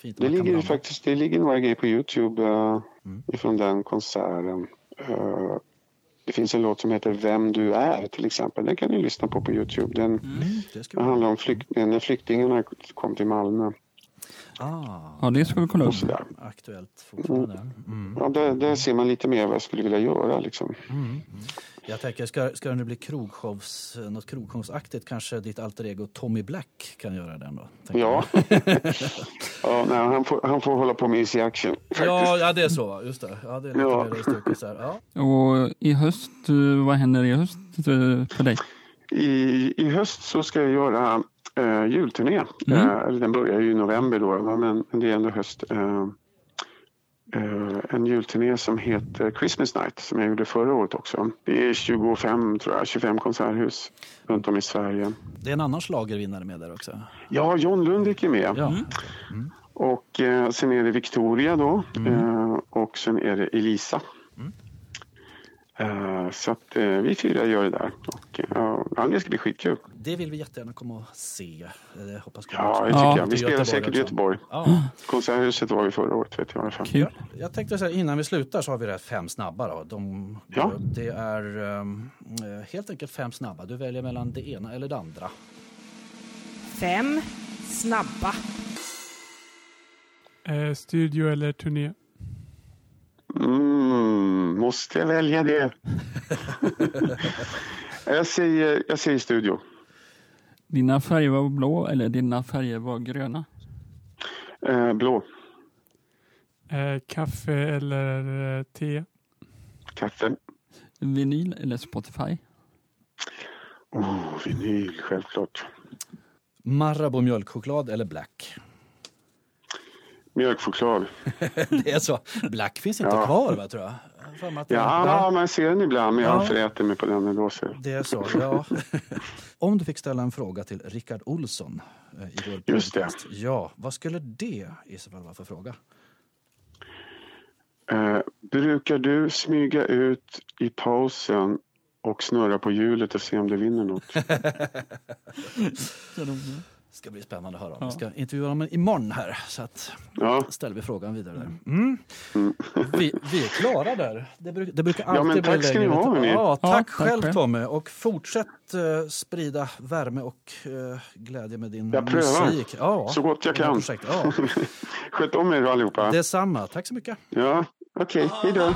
Fint det ligger faktiskt det ligger några grejer på Youtube uh, Mm. ifrån den konserten. Eh, det finns en låt som heter Vem du är till exempel. Den kan ni lyssna på på Youtube. Den, Mm, handlar om flykt, när flyktingarna kom till Malmö. Ah, Ja, det ska vi kolla upp. Aktuellt fortfarande. Mm. Ja, där, där ser man lite mer vad jag skulle vilja göra. Liksom. Mm. Jag tänker, ska, ska det nu bli krogshows, något krogshowsaktigt, kanske ditt alter ego Tommy Black kan göra den då? Ja, ja nej, han, får, han får hålla på med Easy Action. Faktiskt. ja, ja, det är så. Just det. Ja, det är lite Ja. så här. Ja. Och i höst, eh, vad händer i höst eh, för dig? I, I höst så ska jag göra eh, julturné. Mm. Eh, den börjar ju i november då, va? men det är ändå höst. Eh, eh, en julturné som heter Christmas Night som jag gjorde förra året också. Det är 25, tror jag, 25 konserthus runt om i Sverige. Det är en annan schlagervinnare med där också. Ja, John Lundvik är med. Ja. Och eh, sen är det Victoria då. Eh, och sen är det Elisa. Eh, så att eh, vi fyra gör det där. Och, eh, ja, det ska bli skitkul. Det vill vi jättegärna komma och se. Det hoppas Ja, det jag. tycker Ja. jag. Vi spelar säkert i. Göteborg. Ja. Konserthuset var vi förra året vet jag i alla fall. Kul. Jag tänkte så här, innan vi slutar så har vi det här fem snabba. Då. De, Ja. Det är eh, helt enkelt fem snabba. Du väljer mellan det ena eller det andra. Fem snabba. Eh, studio eller turné? Mm, måste jag välja det? jag, säger, jag säger studio. Dina färger var blå eller dina färger var gröna? Eh, blå. Eh, kaffe eller eh, te? Kaffe. Vinyl eller Spotify? Oh, vinyl, självklart. Marabou mjölkchoklad eller Black? Mjölkchoklad. Det är så. Black finns inte Ja. kvar va, tror jag. Att det- Ja, man ser den ibland, men jag Ja. föräter mig på den ändå. Det är så, ja. Om du fick ställa en fråga till Rickard Olsson eh, i vår Just det. podcast, Ja, vad skulle det i så fall vara för fråga? Eh, brukar du smyga ut i pausen och snurra på hjulet och se om du vinner något? Det ska bli spännande att höra. Ja. Vi ska intervjua honom imorgon här. Så att Ja, ställer vi frågan vidare där. Mm. Vi, vi är klara där. Det, bruk, det brukar alltid Ja, men bli tack ska ni ha. Ja, tack Ja, tack själv. Tommy. Och fortsätt eh, sprida värme och eh, glädje med din Jag prövar. musik. Ja, så gott jag kan. Ja, Sköt om er allihopa. detsamma. Tack så mycket. Ja, okej. Hej då.